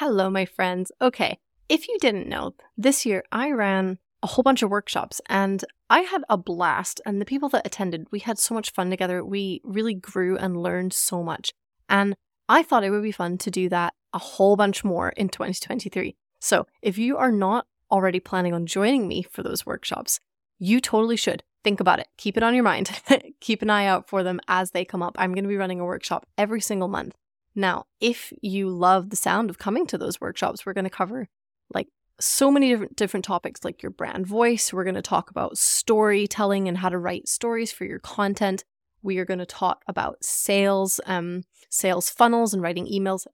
Hello, my friends. Okay, if you didn't know, this year I ran a whole bunch of workshops and I had a blast. And the people that attended, we had so much fun together. We really grew and learned so much. And I thought it would be fun to do that a whole bunch more in 2023. So if you are not already planning on joining me for those workshops, you totally should. Think about it. Keep it on your mind. Keep an eye out for them as they come up. I'm going to be running a workshop every single month. Now, if you love the sound of coming to those workshops, we're going to cover like so many different different topics like your brand voice. We're going to talk about storytelling and how to write stories for your content. We are going to talk about sales, um, sales funnels and writing emails.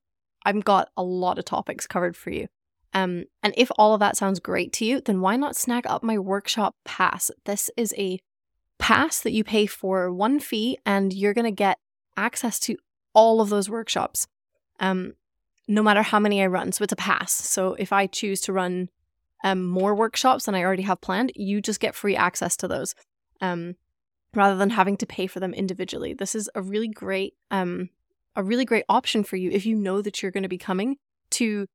I've got a lot of topics covered for you. Um, and if all of that sounds great to you, then why not snag up my workshop pass? This is a pass that you pay for one fee, and you're going to get access to all of those workshops, um, no matter how many I run. So it's a pass. So if I choose to run um, more workshops than I already have planned, you just get free access to those um, rather than having to pay for them individually. This is a really great, um, a really great option for you if you know that you're going to be coming to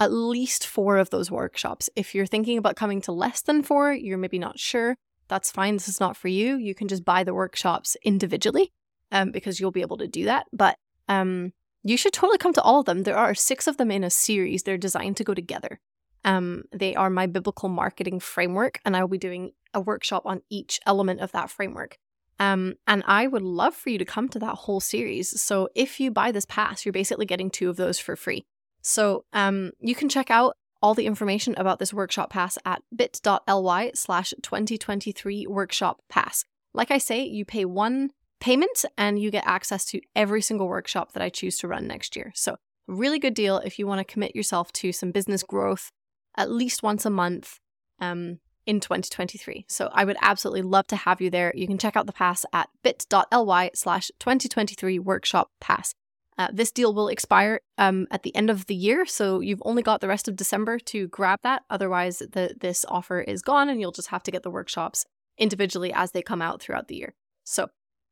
at least four of those workshops. If you're thinking about coming to less than four, you're maybe not sure. That's fine. This is not for you. You can just buy the workshops individually um, because you'll be able to do that. But um, you should totally come to all of them. There are six of them in a series. They're designed to go together. Um, they are my biblical marketing framework, and I will be doing a workshop on each element of that framework. Um, and I would love for you to come to that whole series. So if you buy this pass, you're basically getting two of those for free. So um, you can check out all the information about this workshop pass at bit.ly slash 2023 workshop pass. Like I say, you pay one payment and you get access to every single workshop that I choose to run next year. So, really good deal if you want to commit yourself to some business growth at least once a month um, in 2023. So, I would absolutely love to have you there. You can check out the pass at bit.ly slash 2023 workshop pass. Uh, this deal will expire um, at the end of the year, so you've only got the rest of December to grab that. Otherwise, the, this offer is gone, and you'll just have to get the workshops individually as they come out throughout the year. So,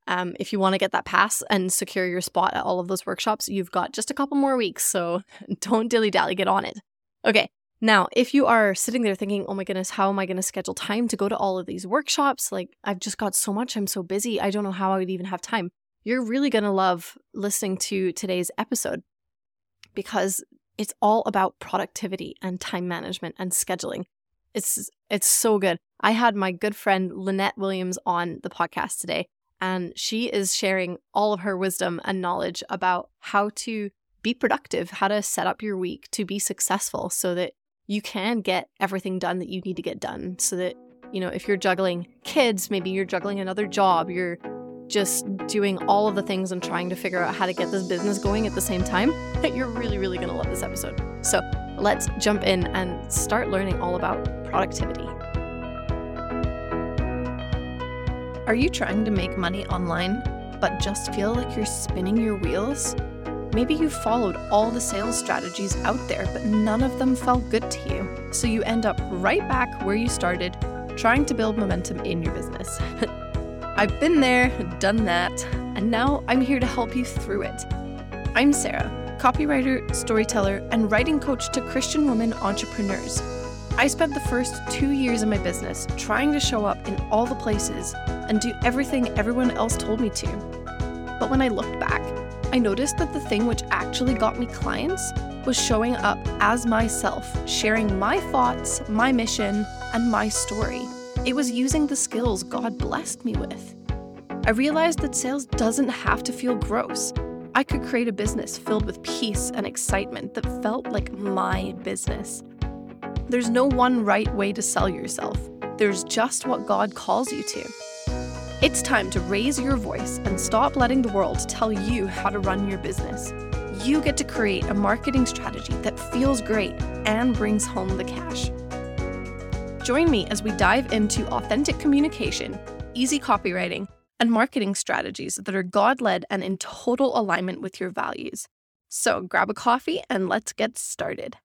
um, if you want to get that pass and secure your spot at all of those workshops, you've got just a couple more weeks. So don't dilly dally, get on it. Okay. Now, if you are sitting there thinking, oh my goodness, how am I going to schedule time to go to all of these workshops? Like, I've just got so much. I'm so busy. I don't know how I would even have time. You're really going to love listening to today's episode because it's all about productivity and time management and scheduling. It's it's so good. I had my good friend Lynette Williams on the podcast today and she is sharing all of her wisdom and knowledge about how to be productive, how to set up your week to be successful so that you can get everything done that you need to get done. So that, you know, if you're juggling kids, maybe you're juggling another job, you're just doing all of the things and trying to figure out how to get this business going at the same time, you're really, really going to love this episode. So let's jump in and start learning all about productivity. Are you trying to make money online, but just feel like you're spinning your wheels? Maybe you followed all the sales strategies out there, but none of them felt good to you. So you end up right back where you started, trying to build momentum in your business. I've been there, done that, and now I'm here to help you through it. I'm Sarah, copywriter, storyteller, and writing coach to Christian women entrepreneurs. I spent the first two years of my business trying to show up in all the places and do everything everyone else told me to. But when I looked back, I noticed that the thing which actually got me clients was showing up as myself, sharing my thoughts, my mission, and my story. It was using the skills God blessed me with. I realized that sales doesn't have to feel gross. I could create a business filled with peace and excitement that felt like my business. There's no one right way to sell yourself, there's just what God calls you to. It's time to raise your voice and stop letting the world tell you how to run your business. You get to create a marketing strategy that feels great and brings home the cash. Join me as we dive into authentic communication, easy copywriting, and marketing strategies that are God led and in total alignment with your values. So grab a coffee and let's get started.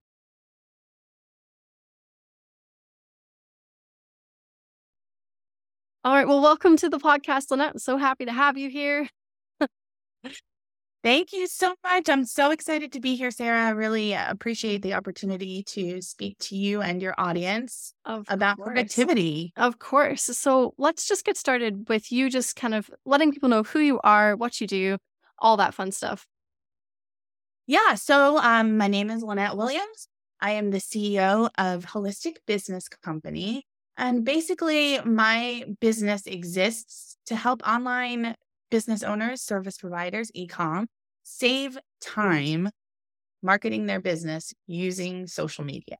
All right. Well, welcome to the podcast, Lynette. I'm so happy to have you here. Thank you so much. I'm so excited to be here, Sarah. I really uh, appreciate the opportunity to speak to you and your audience Of about course. productivity. Of course. So let's just get started with you just kind of letting people know who you are, what you do, all that fun stuff. Yeah. So, um, my name is Lynette Williams. I am the CEO of Holistic Business Company. And basically, my business exists to help online business owners, service providers, e-com save time marketing their business using social media.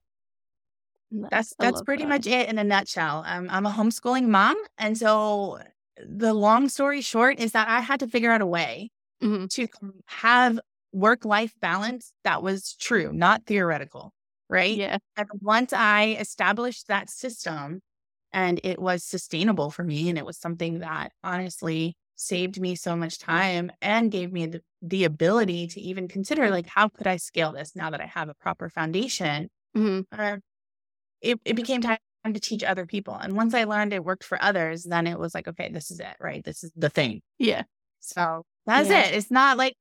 That's that's pretty that. much it in a nutshell. Um, I'm a homeschooling mom, and so the long story short is that I had to figure out a way Mhm. to have work life balance that was true, not theoretical, right? Yeah. And once I established that system and it was sustainable for me and it was something that honestly saved me so much time and gave me the, the ability to even consider like how could I scale this now that I have a proper foundation hmm uh, it, it became time to teach other people. And once I learned it worked for others, then it was like, okay, this is it, right? This is the thing. Yeah. So that's Yeah. it. It's not like,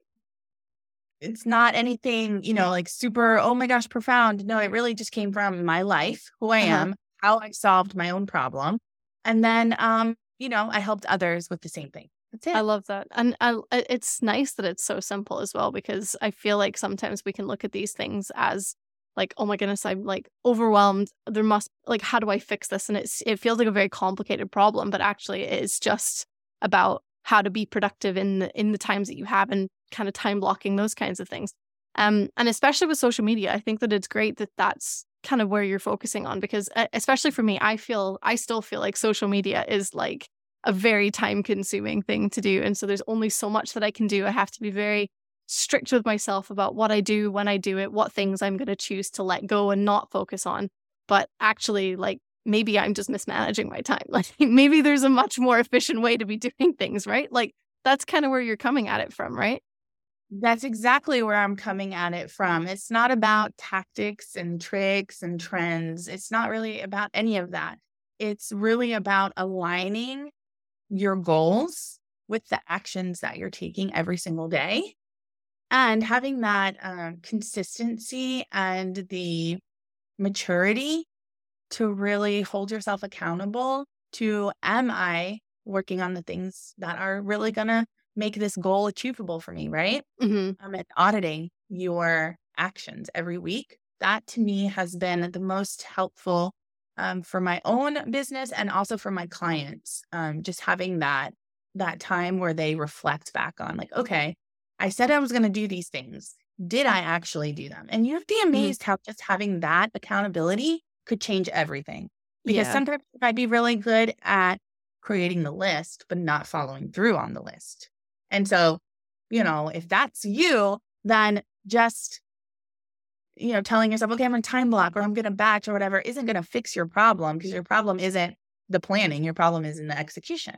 it's not anything, you know, like super, oh my gosh, profound. No, it really just came from my life, who I Uh-huh. am, how I solved my own problem. And then, um, you know, I helped others with the same thing. That's it. I love that. And I, I- it's nice that it's so simple as well because I feel like sometimes we can look at these things as like, oh my goodness, I'm like overwhelmed. There must like, how do I fix this? And it's it feels like a very complicated problem, but actually it is just about how to be productive in the in the times that you have and kind of time blocking those kinds of things. Um, and especially with social media, I think that it's great that that's kind of where you're focusing on because especially for me, I feel I still feel like social media is like a very time consuming thing to do. And so there's only so much that I can do. I have to be very strict with myself about what I do, when I do it, what things I'm going to choose to let go and not focus on. But actually, like, maybe I'm just mismanaging my time. Like, maybe there's a much more efficient way to be doing things, right? Like, that's kind of where you're coming at it from, right? That's exactly where I'm coming at it from. It's not about tactics and tricks and trends. It's not really about any of that. It's really about aligning your goals with the actions that you're taking every single day and having that um, consistency and the maturity to really hold yourself accountable to am I working on the things that are really going to make this goal achievable for me, right? Mm-hmm. um, and auditing your actions every week. That to me has been the most helpful um, for my own business and also for my clients. Um, just having that that time where they reflect back on, like, okay, I said I was going to do these things. Did I actually do them? And you'd be amazed how just having that accountability could change everything. Because Yeah. sometimes I'd be really good at creating the list, but not following through on the list. And so, you know, if that's you, then just, you know, telling yourself, okay, I'm to time block or I'm going to batch or whatever isn't going to fix your problem because your problem isn't the planning. Your problem is in the execution.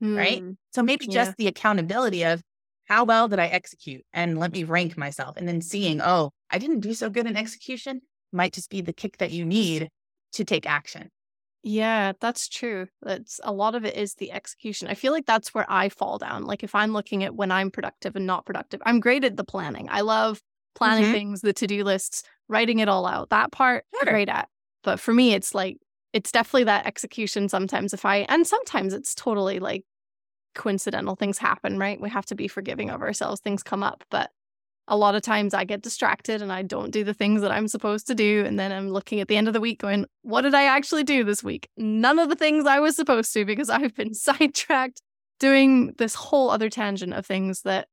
Right? Mm. So maybe Yeah. just the accountability of how well did I execute and let me rank myself and then seeing, oh, I didn't do so good in execution might just be the kick that you need to take action. Yeah, that's true. That's a lot of it is the execution. I feel like that's where I fall down. Like if I'm looking at when I'm productive and not productive, I'm great at the planning. I love planning Mhm. things, the to-do lists, writing it all out. That part Sure. great at. But for me it's like it's definitely that execution sometimes if I and sometimes it's totally like coincidental things happen, right? We have to be forgiving of ourselves. Things come up, but a lot of times I get distracted and I don't do the things that I'm supposed to do. And then I'm looking at the end of the week going, what did I actually do this week? None of the things I was supposed to because I've been sidetracked doing this whole other tangent of things that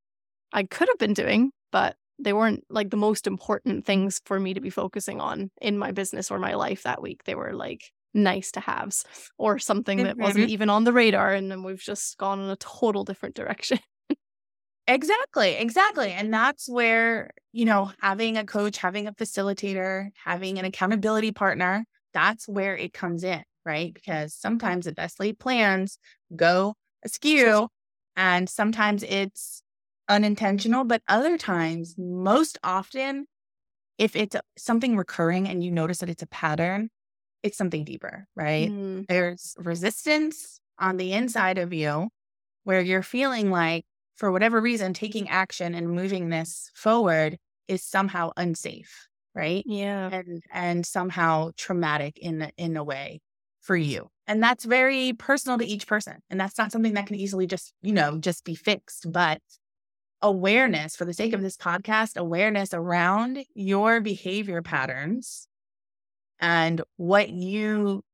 I could have been doing, but they weren't like the most important things for me to be focusing on in my business or my life that week. They were like nice to haves or something mm-hmm. that wasn't even on the radar. And then we've just gone in a total different direction. Exactly, exactly. And that's where, you know, having a coach, having a facilitator, having an accountability partner, that's where it comes in, right? Because sometimes the best laid plans go askew and sometimes it's unintentional, but other times, most often, if it's something recurring and you notice that it's a pattern, it's something deeper, right? Mm, there's resistance on the inside of you where you're feeling like for whatever reason, taking action and moving this forward is somehow unsafe, right? Yeah. And and somehow traumatic in in a way for mm. you. And that's very personal to each person. And that's not something that can easily just, you know, just be fixed. But awareness, for the sake of this podcast, awareness around your behavior patterns and what you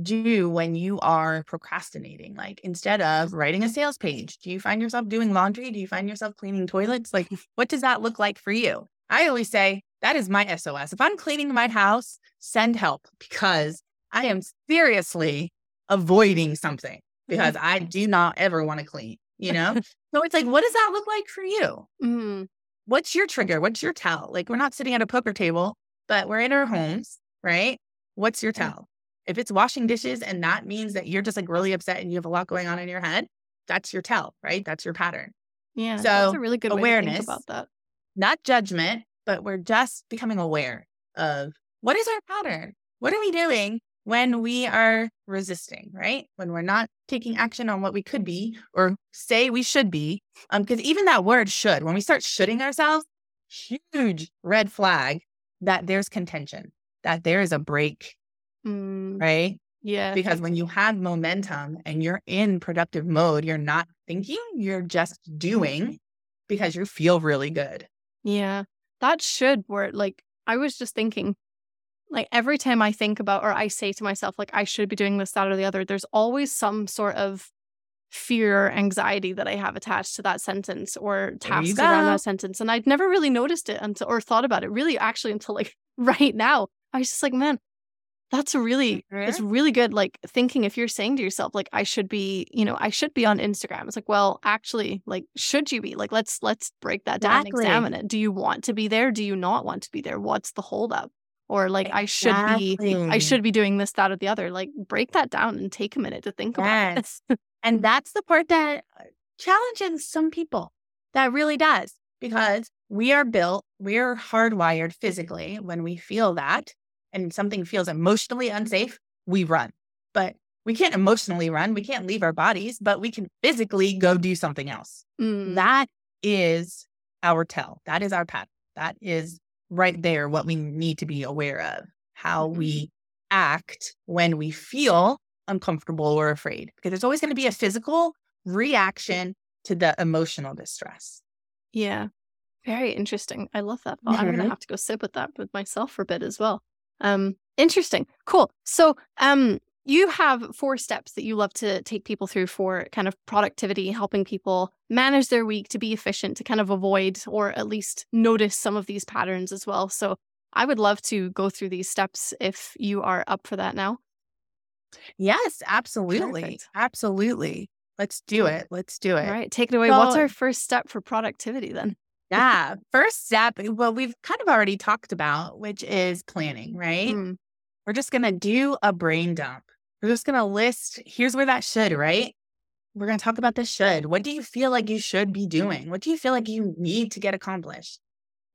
do when you are procrastinating. Like instead of writing a sales page, do you find yourself doing laundry? Do you find yourself cleaning toilets? Like, what does that look like for you? I always say that is my SOS. If I'm cleaning my house, send help because I am seriously avoiding something because I do not ever want to clean, you know? so it's like, what does that look like for you? Mm. What's your trigger? What's your tell? Like, we're not sitting at a poker table, but we're in our homes, right? What's your tell? If it's washing dishes and that means that you're just like really upset and you have a lot going on in your head, that's your tell, right? That's your pattern. Yeah. So, that's a really good awareness. way to think about that. Not judgment, but we're just becoming aware of what is our pattern? What are we doing when we are resisting, right? When we're not taking action on what we could be or say we should be. Um, because even that word should, when we start shoulding ourselves, huge red flag that there's contention, that there is a break, Mm. right? Yeah. Because when you have momentum and you're in productive mode, you're not thinking, you're just doing because you feel really good. Yeah. That should work. Like, I was just thinking, like, every time I think about or I say to myself, like, I should be doing this, that, or the other, there's always some sort of fear or anxiety that I have attached to that sentence or tasks around that sentence. And I'd never really noticed it until or thought about it really actually until like right now. I was just like, man, that's a really it's really good like thinking if you're saying to yourself like i should be you know i should be on instagram. It's like well actually like should you be? Like let's let's break that down and examine it. Do you want to be there? Do you not want to be there? What's the holdup? Or like i should be i should be doing this that or the other. Like break that down and take a minute to think about Yes. it And that's the part that uh, challenges some people. That really does. Because we are built, we are hardwired physically when we feel that and something feels emotionally unsafe, we run. But we can't emotionally run. We can't leave our bodies, but we can physically go do something else. Mm, That is our tell. That is our pattern. That is right there what we need to be aware of how we act when we feel uncomfortable or afraid, because there's always going to be a physical reaction to the emotional distress. yeah very interesting i love that thought i'm gonna Mhm. have to go sit with that with myself for a bit as well um interesting cool so um you have four steps that you love to take people through for kind of productivity helping people manage their week to be efficient to kind of avoid or at least notice some of these patterns as well so i would love to go through these steps if you are up for that now Yes, absolutely. Perfect. Absolutely. Let's do it. Let's do it. all right take it away what's our first step for productivity then Yeah. First step, well, we've kind of already talked about, which is planning, right? Mm, We're just going to do a brain dump. We're just going to list here's where that should, right? We're going to talk about the should. What do you feel like you should be doing? What do you feel like you need to get accomplished?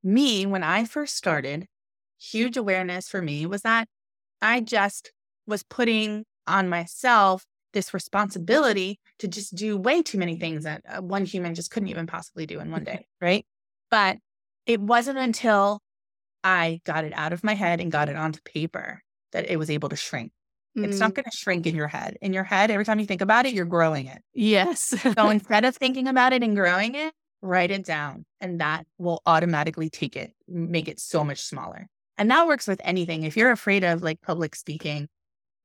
Me, when I first started, huge awareness for me was that I just was putting on myself this responsibility to just do way too many things that uh, one human just couldn't even possibly do in one day, right? But it wasn't until I got it out of my head and got it onto paper that it was able to shrink. It's mm, not going to shrink in your head. In your head, every time you think about it, you're growing it. yes So instead of thinking about it and growing it, write it down. And that will automatically take it, make it so much smaller. And that works with anything. If you're afraid of like public speaking,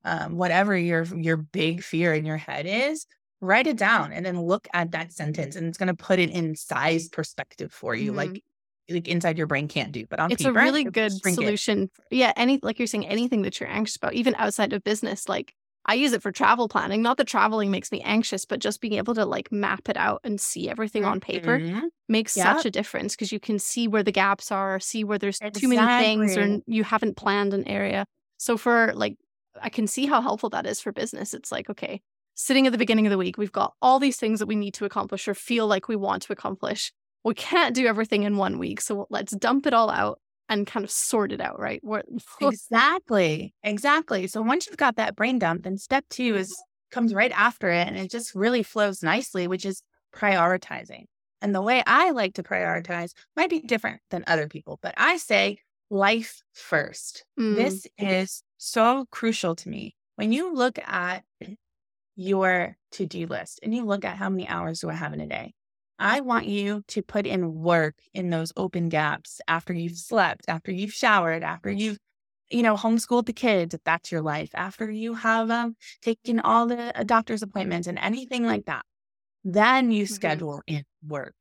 um, whatever your your big fear in your head is, write it down and then look at that sentence and it's going to put it in size perspective for you, Mhm. like like inside your brain can't do. But on it's paper, a really good solution. Yeah, any like you're saying, anything that you're anxious about, even outside of business. Like I use it for travel planning. Not that traveling makes me anxious, but just being able to like map it out and see everything on paper Mhm. makes Yep. such a difference because you can see where the gaps are, see where there's too many things or you haven't planned an area. So for like, I can see how helpful that is for business. It's like, okay, sitting at the beginning of the week, we've got all these things that we need to accomplish or feel like we want to accomplish. We can't do everything in one week. So let's dump it all out and kind of sort it out, right? Where, Exactly. Exactly. So once you've got that brain dump, then step two is comes right after it and it just really flows nicely, which is prioritizing. And the way I like to prioritize might be different than other people, but I say life first. Mm. This is so crucial to me. When you look at your to do list and you look at how many hours do I have in a day, I want you to put in work in those open gaps after you've slept, after you've showered, after you've, you know, homeschooled the kids, if that's your life, after you have um, taken all the uh, doctor's appointments and anything like that. Then you Mhm. schedule in work.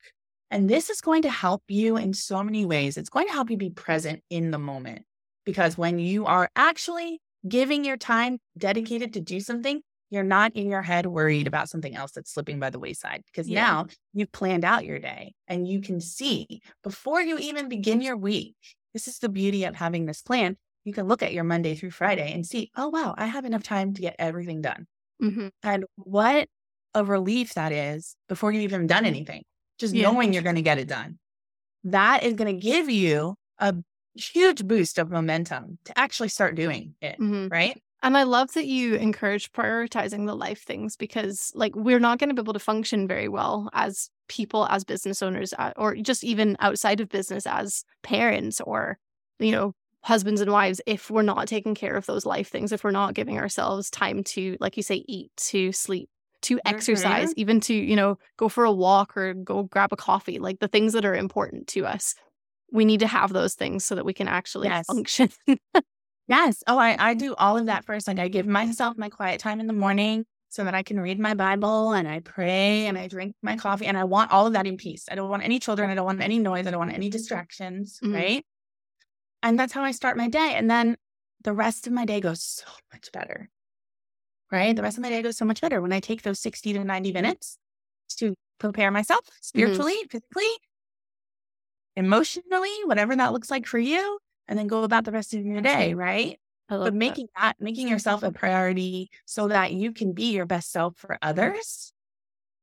And this is going to help you in so many ways. It's going to help you be present in the moment because when you are actually giving your time dedicated to do something, you're not in your head worried about something else that's slipping by the wayside because Yeah. now you've planned out your day and you can see before you even begin your week. This is the beauty of having this plan. You can look at your Monday through Friday and see, oh, wow, I have enough time to get everything done. hmm And what a relief that is before you've even done anything, just Yeah. knowing you're going to get it done. That is going to give you a huge boost of momentum to actually start doing it, hmm right? And I love that you encourage prioritizing the life things because, like, we're not going to be able to function very well as people, as business owners, uh, or just even outside of business as parents or, you know, husbands and wives if we're not taking care of those life things, if we're not giving ourselves time to, like you say, eat, to sleep, to exercise, even to, you know, go for a walk or go grab a coffee, like the things that are important to us. We need to have those things so that we can actually Yes. function. Yes. Oh, I, I do all of that first. Like I give myself my quiet time in the morning so that I can read my Bible and I pray and I drink my coffee and I want all of that in peace. I don't want any children. I don't want any noise. I don't want any distractions. Mhm. Right. And that's how I start my day. And then the rest of my day goes so much better. Right. The rest of my day goes so much better when I take those 60 to 90 minutes to prepare myself spiritually, physically, emotionally, whatever that looks like for you, and then go about the rest of your day. Right? But making that making yourself a priority so that you can be your best self for others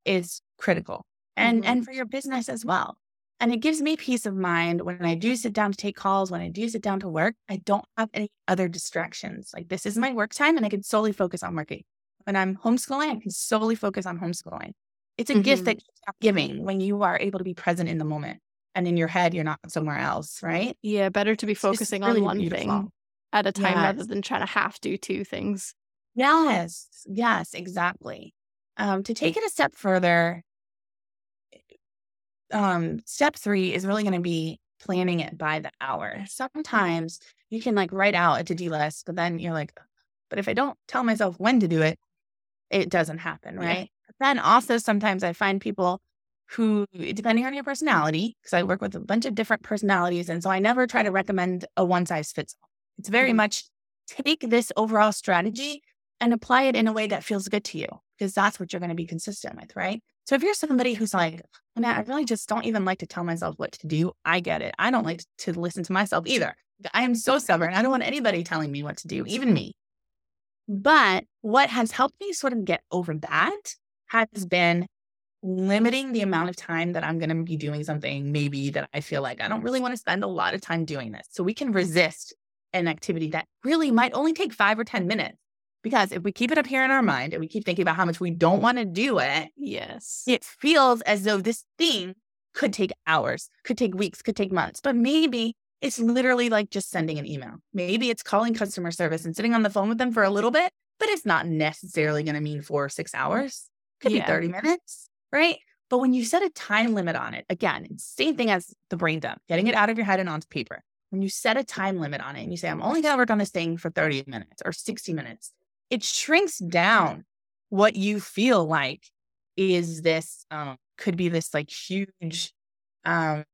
is critical and Mhm. and for your business as well. And it gives me peace of mind when i do sit down to take calls when i do sit down to work i don't have any other distractions. Like this is my work time and i can solely focus on working. When i'm homeschooling i can solely focus on homeschooling. It's a gift Mhm. that keeps giving when you are able to be present in the moment and in your head you're not somewhere else right Yeah, better to be It's focusing really on one beautiful. thing at a time rather than trying to half do two things. Yes, yes, exactly. Um, to take it a step further, um, step three is really going to be planning it by the hour. Sometimes you can like write out a to-do list, but then you're like, but if I don't tell myself when to do it, it doesn't happen, Yeah. right? But then also sometimes I find people who, depending on your personality, because I work with a bunch of different personalities, and so I never try to recommend a one size fits all. It's very Mhm. much take this overall strategy and apply it in a way that feels good to you, because that's what you're going to be consistent with, right? So if you're somebody who's like, man, I really just don't even like to tell myself what to do, I get it. I don't like to listen to myself either. I am so stubborn. I don't want anybody telling me what to do, even me. But what has helped me sort of get over that has been limiting the amount of time that I'm going to be doing something, maybe that I feel like I don't really want to spend a lot of time doing this. So we can resist an activity that really might only take five or 10 minutes. Because if we keep it up here in our mind and we keep thinking about how much we don't want to do it, Yes. it feels as though this thing could take hours, could take weeks, could take months. But maybe it's literally like just sending an email. Maybe it's calling customer service and sitting on the phone with them for a little bit, but it's not necessarily going to mean four or six hours. Could Yeah. be 30 minutes, right? But when you set a time limit on it, again, same thing as the brain dump, getting it out of your head and onto paper. When you set a time limit on it and you say, I'm only going to work on this thing for 30 minutes or 60 minutes, it shrinks down what you feel like is this, um, could be this like huge, um,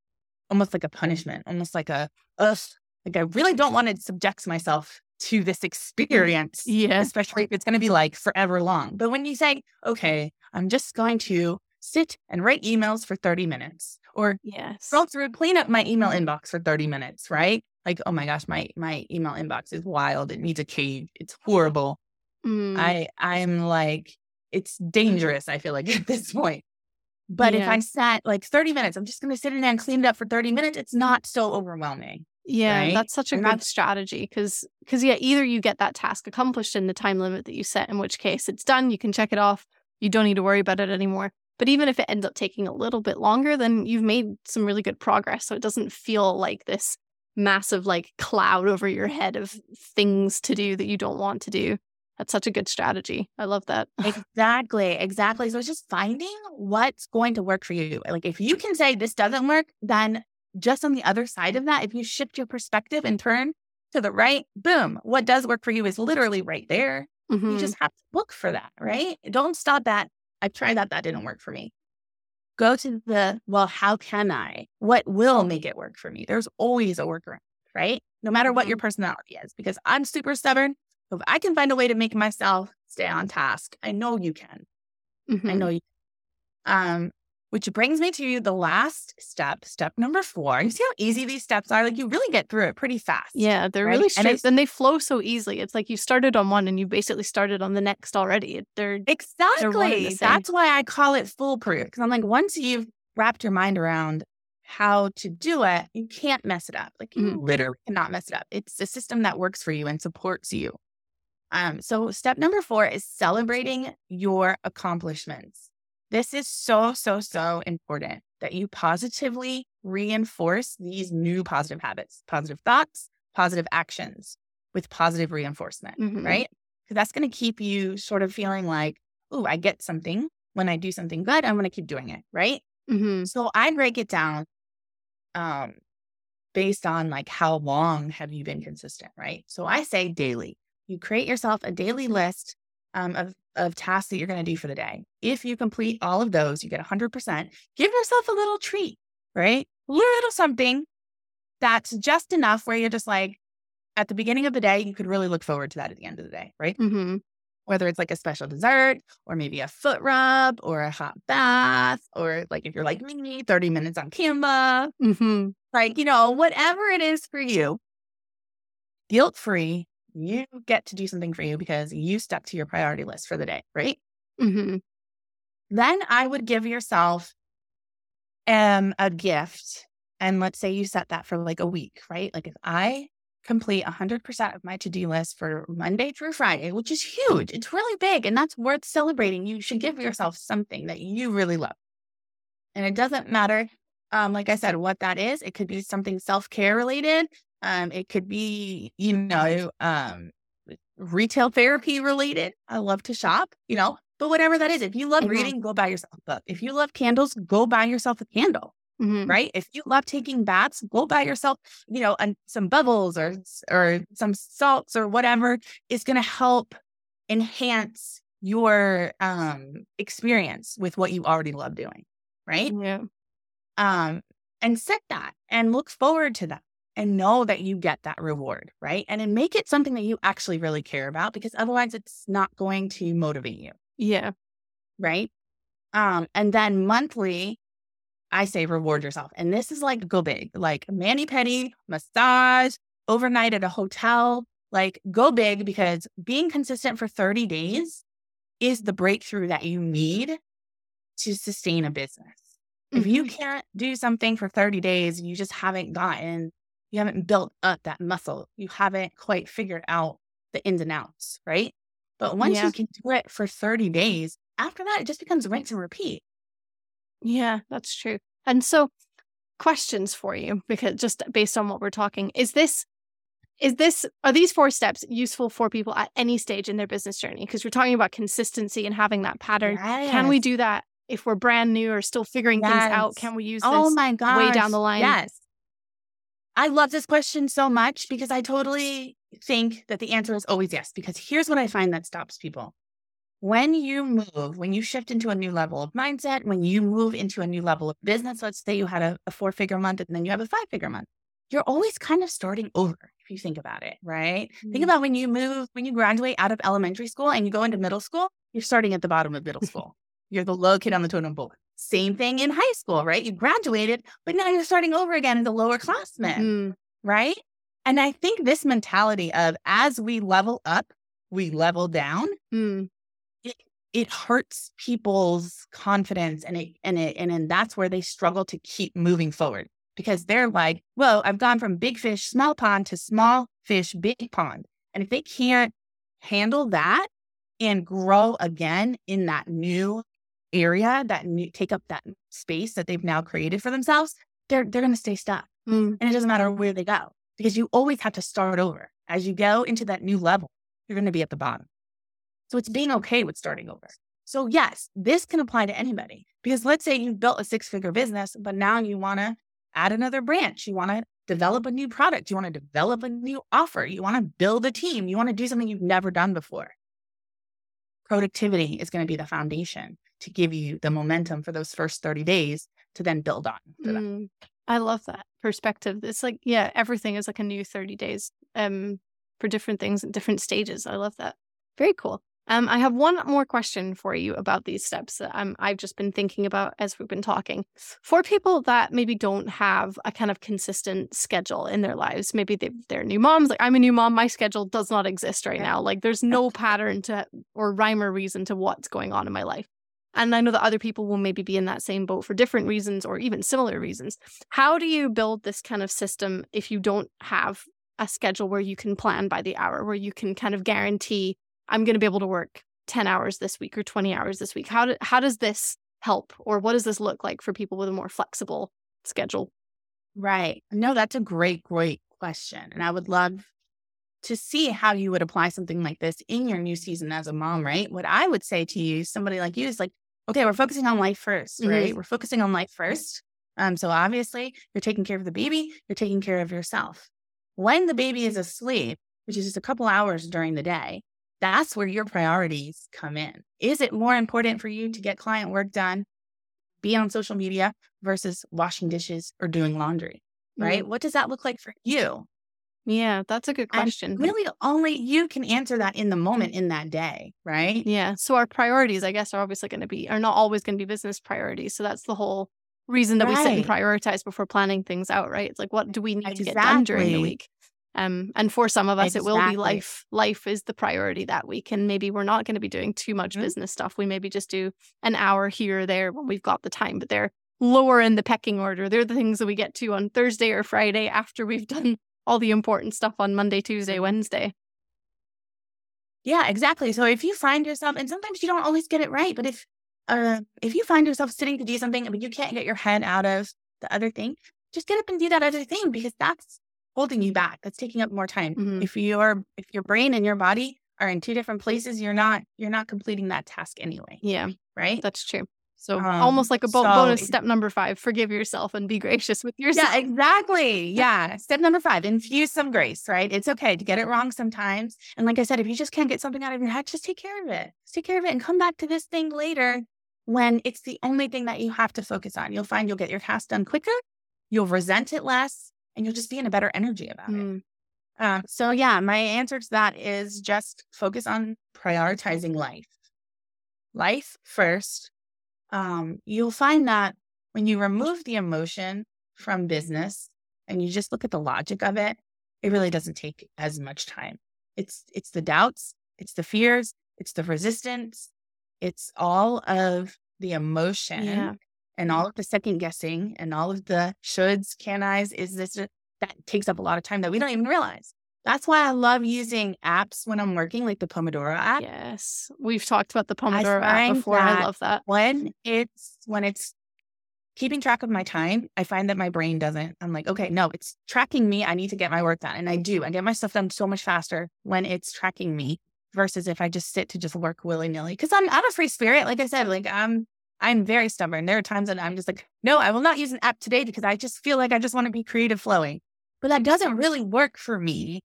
almost like a punishment, almost like a, ugh, like I really don't want to subject myself to this experience Yeah. especially if it's going to be like forever long. But when you say, okay, I'm just going to sit and write emails for 30 minutes or Yes. scroll through, clean up my email inbox for 30 minutes, right? Like, oh my gosh, my my email inbox is wild. It needs a cage. It's horrible. Mm, I I'm like, it's dangerous, I feel like at this point. But if I sat like 30 minutes, I'm just gonna sit in there and clean it up for 30 minutes, it's not so overwhelming. yeah, right? that's such a And good strategy because because yeah, either you get that task accomplished in the time limit that you set, in which case it's done, you can check it off, you don't need to worry about it anymore, But even if it ends up taking a little bit longer, then you've made some really good progress. So it doesn't feel like this massive like cloud over your head of things to do that you don't want to do. That's such a good strategy. I love that. exactly. Exactly. So it's just finding what's going to work for you. Like if you can say this doesn't work, then just on the other side of that, if you shift your perspective and turn to the right, boom, what does work for you is literally right there. Mm-hmm. You just have to look for that, right? Don't stop that. I tried that. That didn't work for me. Go to the, well, how can I? What will make it work for me? There's always a workaround, right? No matter what your mm-hmm. personality is, because I'm super stubborn. If I can find a way to make myself stay on task, I know you can. Mm-hmm. I know you. Um, which brings me to the last step, step number four. You see how easy these steps are? Like you really get through it pretty fast. Yeah, they're right? really straight and, and, they flow so easily. It's like you started on one and you basically started on the next already. They're exactly. They're the That's why I call it foolproof. Because I'm like, once you've wrapped your mind around how to do it, you can't mess it up. Like you mm-hmm. literally cannot mess it up. It's a system that works for you and supports you. Um, so step number four is celebrating your accomplishments. This is so, so, so important that you positively reinforce these new positive habits, positive thoughts, positive actions with positive reinforcement, mm-hmm. right? Because that's going to keep you sort of feeling like, oh, I get something when I do something good. I'm going to keep doing it, right? Mm-hmm. So I break it down um, based on like how long have you been consistent, right? So I say daily. You create yourself a daily list um, of of tasks that you're going to do for the day. If you complete all of those, you get 100%. Give yourself a little treat, right? A little something that's just enough where you're just like, at the beginning of the day, you could really look forward to that at the end of the day, right? Mm-hmm. Whether it's like a special dessert or maybe a foot rub or a hot bath, or like if you're like me, 30 minutes on Canva, mm-hmm. like, you know, whatever it is for you, guilt free you get to do something for you because you stuck to your priority list for the day, right? Mm-hmm. Then I would give yourself um, a gift. And let's say you set that for like a week, right? Like if I complete 100% of my to do list for Monday through Friday, which is huge, it's really big and that's worth celebrating. You should give yourself something that you really love. And it doesn't matter, um, like I said, what that is. It could be something self care related. Um, it could be, you know, um, retail therapy related. I love to shop, you know, but whatever that is, if you love mm-hmm. reading, go buy yourself a book. If you love candles, go buy yourself a candle. Mm-hmm. Right. If you love taking baths, go buy yourself, you know, an, some bubbles or or some salts or whatever is going to help enhance your um experience with what you already love doing. Right. Yeah. Um, and set that and look forward to that and know that you get that reward, right? And then make it something that you actually really care about because otherwise it's not going to motivate you. Yeah. Right. Um, and then monthly, I say reward yourself. And this is like go big, like mani pedi, massage, overnight at a hotel. Like go big because being consistent for 30 days is the breakthrough that you need to sustain a business. Mm-hmm. If you mm-hmm. can't do something for 30 days, you just haven't gotten you haven't built up that muscle. You haven't quite figured out the ins and outs, right? But once yeah. you can do it for 30 days, after that, it just becomes rinse and repeat. Yeah, that's true. And so, questions for you, because just based on what we're talking, is this is this are these four steps useful for people at any stage in their business journey because we're talking about consistency and having that pattern yes. can we do that if we're brand new or still figuring yes. things out can we use oh my gosh. way down the line yes I love this question so much because I totally think that the answer is always yes. Because here's what I find that stops people. When you move, when you shift into a new level of mindset, when you move into a new level of business, let's say you had a, a four figure month and then you have a five figure month, you're always kind of starting over if you think about it, right? Mm-hmm. Think about when you move, when you graduate out of elementary school and you go into middle school, you're starting at the bottom of middle school. You're the low kid on the totem pole. Same thing in high school, right? You graduated, but now you're starting over again as a lower classman, mm-hmm. right? And I think this mentality of as we level up, we level down. Mm. It, it hurts people's confidence and it and it and, and that's where they struggle to keep moving forward because they're like, well, I've gone from big fish, small pond to small fish, big pond. And if they can't handle that and grow again in that new area that new, take up that space that they've now created for themselves, they're they're going to stay stuck. Mm. And it doesn't matter where they go because you always have to start over. As you go into that new level, you're going to be at the bottom. So it's being okay with starting over. So yes, this can apply to anybody because let's say you've built a six-figure business, but now you want to add another branch. You want to develop a new product. You want to develop a new offer. You want to build a team. You want to do something you've never done before. Productivity is going to be the foundation to give you the momentum for those first 30 days to then build on. Mm, I love that perspective. It's like, yeah, everything is like a new 30 days um, for different things at different stages. I love that. Very cool. Um, I have one more question for you about these steps that um, I've just been thinking about as we've been talking. For people that maybe don't have a kind of consistent schedule in their lives, maybe they, they're new moms. Like I'm a new mom, my schedule does not exist right now. Like there's no pattern to or rhyme or reason to what's going on in my life. And I know that other people will maybe be in that same boat for different reasons or even similar reasons. How do you build this kind of system if you don't have a schedule where you can plan by the hour, where you can kind of guarantee I'm going to be able to work 10 hours this week or 20 hours this week? How, do, how does this help or what does this look like for people with a more flexible schedule? Right. No, that's a great, great question. And I would love to see how you would apply something like this in your new season as a mom, right? What I would say to you, somebody like you, is like, okay, we're focusing on life 1st mm-hmm. right? We're focusing on life first. Um, so obviously, you're taking care of the baby, you're taking care of yourself. When the baby is asleep, which is just a couple hours during the day, that's where your priorities come in. Is it more important for you to get client work done, be on social media versus washing dishes or doing laundry? Right? Mm-hmm. What does that look like for you? Yeah, that's a good question. And really, only you can answer that in the moment in that day, right? Yeah. So our priorities, I guess, are obviously going to be are not always going to be business priorities. So that's the whole reason that right. we sit and prioritize before planning things out, right? It's like what do we need exactly. to get done during the week? Um, and for some of us, exactly. it will be life. Life is the priority that week, and maybe we're not going to be doing too much mm-hmm. business stuff. We maybe just do an hour here or there when we've got the time, but they're lower in the pecking order. They're the things that we get to on Thursday or Friday after we've done all the important stuff on Monday, Tuesday, Wednesday. Yeah, exactly. So if you find yourself, and sometimes you don't always get it right, but if uh, if you find yourself sitting to do something, but you can't get your head out of the other thing, just get up and do that other thing because that's holding you back. That's taking up more time. Mm-hmm. If your if your brain and your body are in two different places, you're not you're not completing that task anyway. Yeah, right. That's true. So um, almost like a bo- so, bonus step number five: forgive yourself and be gracious with yourself. Yeah, exactly. Yeah, step number five: infuse some grace. Right? It's okay to get it wrong sometimes. And like I said, if you just can't get something out of your head, just take care of it. Just take care of it and come back to this thing later when it's the only thing that you have to focus on. You'll find you'll get your task done quicker. You'll resent it less, and you'll just be in a better energy about mm. it. Uh, so yeah, my answer to that is just focus on prioritizing life. Life first um, you'll find that when you remove the emotion from business and you just look at the logic of it, it really doesn't take as much time. It's it's the doubts, it's the fears, it's the resistance, it's all of the emotion yeah. and all of the second guessing and all of the shoulds, can I's, is this that takes up a lot of time that we don't even realize. That's why I love using apps when I'm working, like the Pomodoro app. Yes. We've talked about the Pomodoro app before. I love that. When it's when it's keeping track of my time, I find that my brain doesn't. I'm like, okay, no, it's tracking me. I need to get my work done. And I do. I get my stuff done so much faster when it's tracking me versus if I just sit to just work willy-nilly. Cause I'm I'm a free spirit. Like I said, like I'm I'm very stubborn. There are times that I'm just like, no, I will not use an app today because I just feel like I just want to be creative flowing. But that doesn't really work for me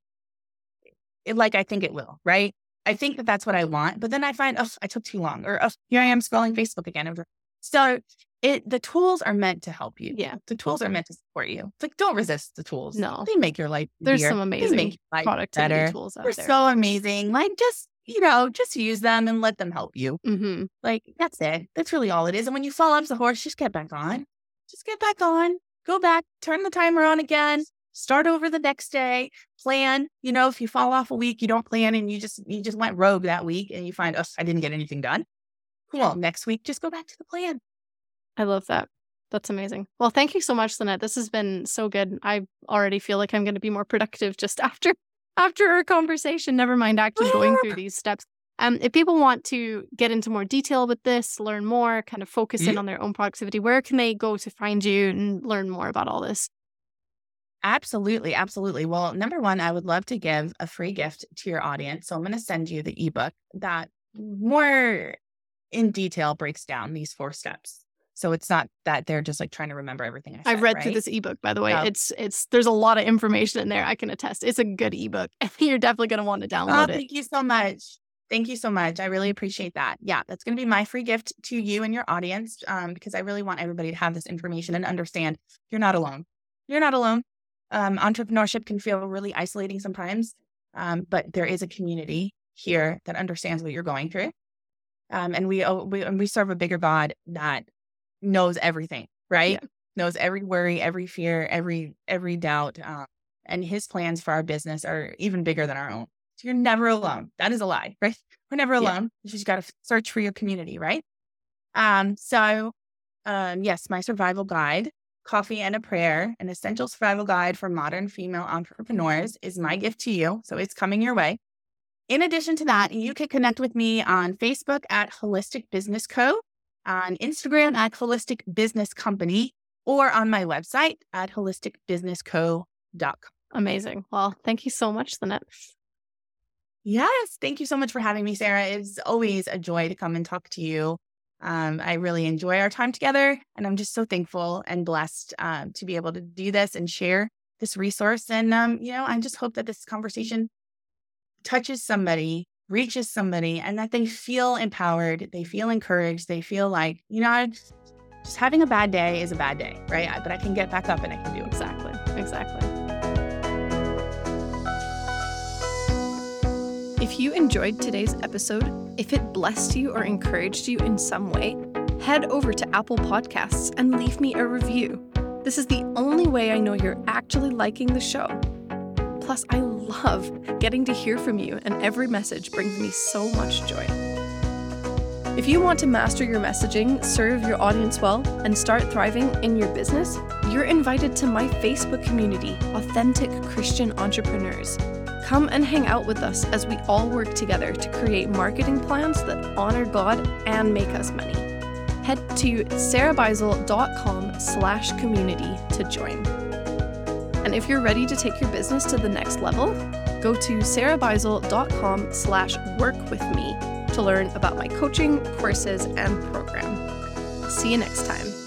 like I think it will, right? I think that that's what I want. But then I find, oh, I took too long, or oh, here I am scrolling Facebook again. So it the tools are meant to help you. Yeah, the tools are meant to support you. It's like don't resist the tools. No, they make your life. There's some amazing productivity better. tools out They're there. so amazing. Like just you know, just use them and let them help you. Mm-hmm. Like that's it. That's really all it is. And when you fall off the horse, just get back on. Just get back on. Go back. Turn the timer on again start over the next day plan you know if you fall off a week you don't plan and you just you just went rogue that week and you find oh i didn't get anything done. Cool next week just go back to the plan. I love that. That's amazing. Well thank you so much lynette. This has been so good. I already feel like i'm going to be more productive just after after our conversation. Never mind actually going through these steps. Um, if people want to get into more detail with this, learn more, kind of focus in on their own productivity, where can they go to find you and learn more about all this? Absolutely, absolutely. Well, number one, I would love to give a free gift to your audience. So I'm going to send you the ebook that more in detail breaks down these four steps. So it's not that they're just like trying to remember everything I said, I've read right? through this ebook, by the way. It's it's there's a lot of information in there. I can attest. It's a good ebook. You're definitely gonna want to Oh, download it. thank you so much. Thank you so much. I really appreciate that. Yeah, that's going to be my free gift to you and your audience um, because I really want everybody to have this information and understand you're not alone. You're not alone. Um, entrepreneurship can feel really isolating sometimes, um, but there is a community here that understands what you're going through. Um, and we, we and we serve a bigger God that knows everything, right? Yeah. Knows every worry, every fear, every every doubt, uh, and His plans for our business are even bigger than our own. So you're never alone. That is a lie, right? We're never Yeah. alone. You just got to search for your community, right? Um, so, um, yes, my survival guide, Coffee and a Prayer, an essential survival guide for modern female entrepreneurs, is my gift to you. So it's coming your way. In addition to that, you can connect with me on Facebook at Holistic Business Co., on Instagram at Holistic Business Company, or on my website at holisticbusinessco.com. Amazing. Well, thank you so much, Lynette. Yes. Thank you so much for having me, Sarah. It's always a joy to come and talk to you. Um, I really enjoy our time together, and I'm just so thankful and blessed um, to be able to do this and share this resource. And, um, you know, I just hope that this conversation touches somebody, reaches somebody, and that they feel empowered, they feel encouraged, they feel like, you know, just having a bad day is a bad day, right? But I can get back up and I can do. Exactly. Exactly. If you enjoyed today's episode, if it blessed you or encouraged you in some way, head over to Apple Podcasts and leave me a review. This is the only way I know you're actually liking the show. Plus, I love getting to hear from you, and every message brings me so much joy. If you want to master your messaging, serve your audience well, and start thriving in your business, you're invited to my Facebook community, Authentic Christian Entrepreneurs. Come and hang out with us as we all work together to create marketing plans that honor God and make us money. Head to sarahbeisel.com slash community to join. And if you're ready to take your business to the next level, go to sarahbeisel.com slash work with me to learn about my coaching, courses, and program. See you next time.